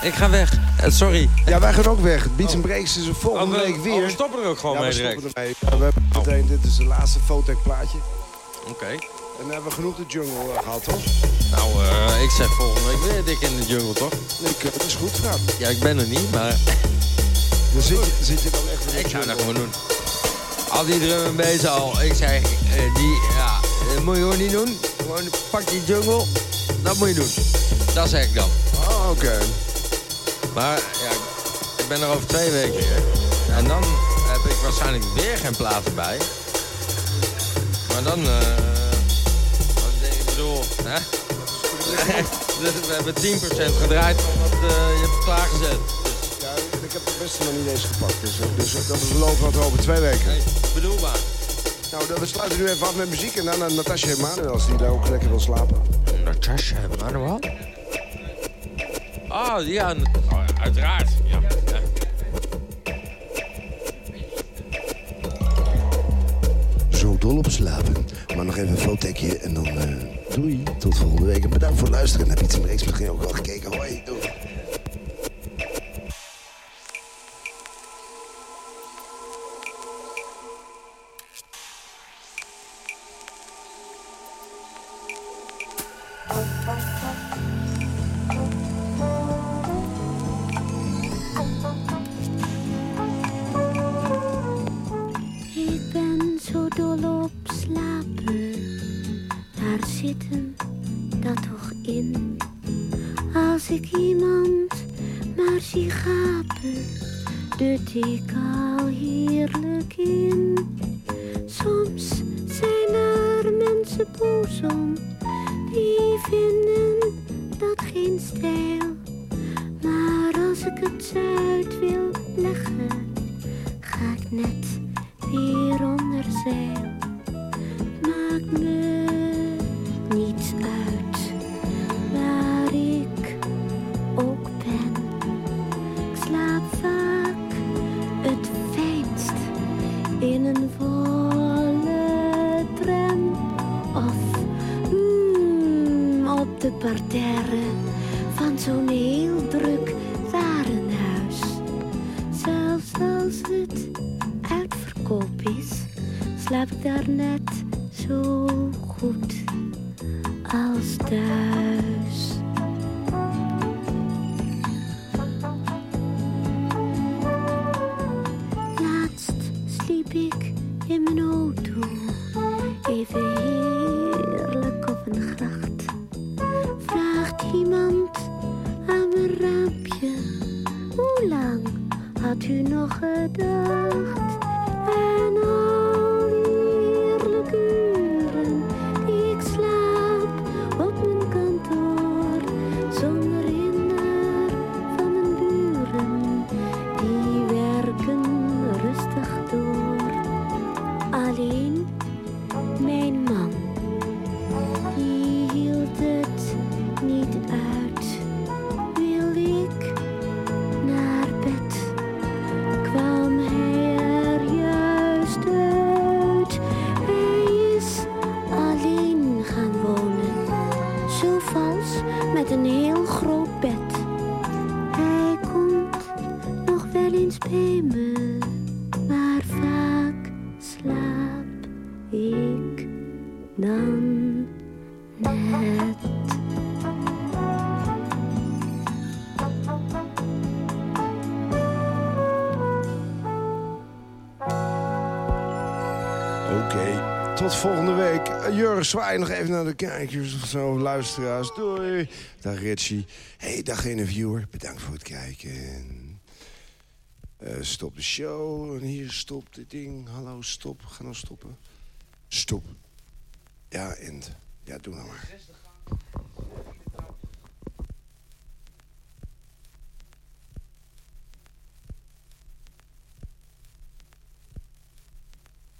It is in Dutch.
Oh, ik ga weg. Eh, sorry. Ja, wij gaan ook weg. Beats and Breaks is er volgende Oh, we- week oh, weer. we stoppen er ook gewoon ja, mee we direct. stoppen ermee. Ja, we hebben meteen, dit is het laatste Fotec plaatje. Oké. En dan hebben we genoeg de jungle eh, gehad, toch? Nou, eh, ik zeg volgende week weer dik in de jungle, toch? Nee, ik, dat is goed, Fraat. Ja, ik ben er niet, maar Dan zit je, zit je dan echt in de ik zou dat gewoon doen. Al die drum en bass al. Ik zeg, die, ja, dat moet je gewoon niet doen. Gewoon pak die jungle. Dat moet je doen. Dat zeg ik dan. Oh, oké. Maar ja, ik ben er over twee weken weer. En dan heb ik waarschijnlijk weer geen platen bij. Maar dan, eh. wat denk ik bedoel, hè? We hebben 10% gedraaid van wat eh, je hebt klaargezet. Dus, Ja, ik heb het beste nog niet eens gepakt. Dus, eh, dus dat is beloofd wat over twee weken. nee, bedoelbaar. Nou, we sluiten nu even af met muziek. En dan naar Natasja Emanuel, als die daar ook lekker wil slapen. Natasha Manuel? Oh, ja, oh, uiteraard. Ja. ja. Zo dol op slapen. Maar nog even een fotekje en dan eh, doei. Tot volgende week. En bedankt voor het luisteren. En heb je iets in Breaks misschien ook wel gekeken. Hoi, doei. Iemand maar zie gapen, dut ik al heerlijk in. Soms zijn er mensen boos om, die vinden dat geen stijl. Maar als ik het uit wil leggen, ga ik net parterre van zo'n heel druk warenhuis. Zelfs als het uitverkoop is, slaap daar net hoe lang had u nog gedacht? En tot volgende week. Uh, Jurgen, zwaai nog even naar de kijkers of zo, luisteraars. Doei. Dag Richie. Hey, dag interviewer. Bedankt voor het kijken. Eh, stop de show. En hier stopt dit ding. Hallo, stop. Ga nou stoppen. Stop. Ja, end. Ja, doe nou maar.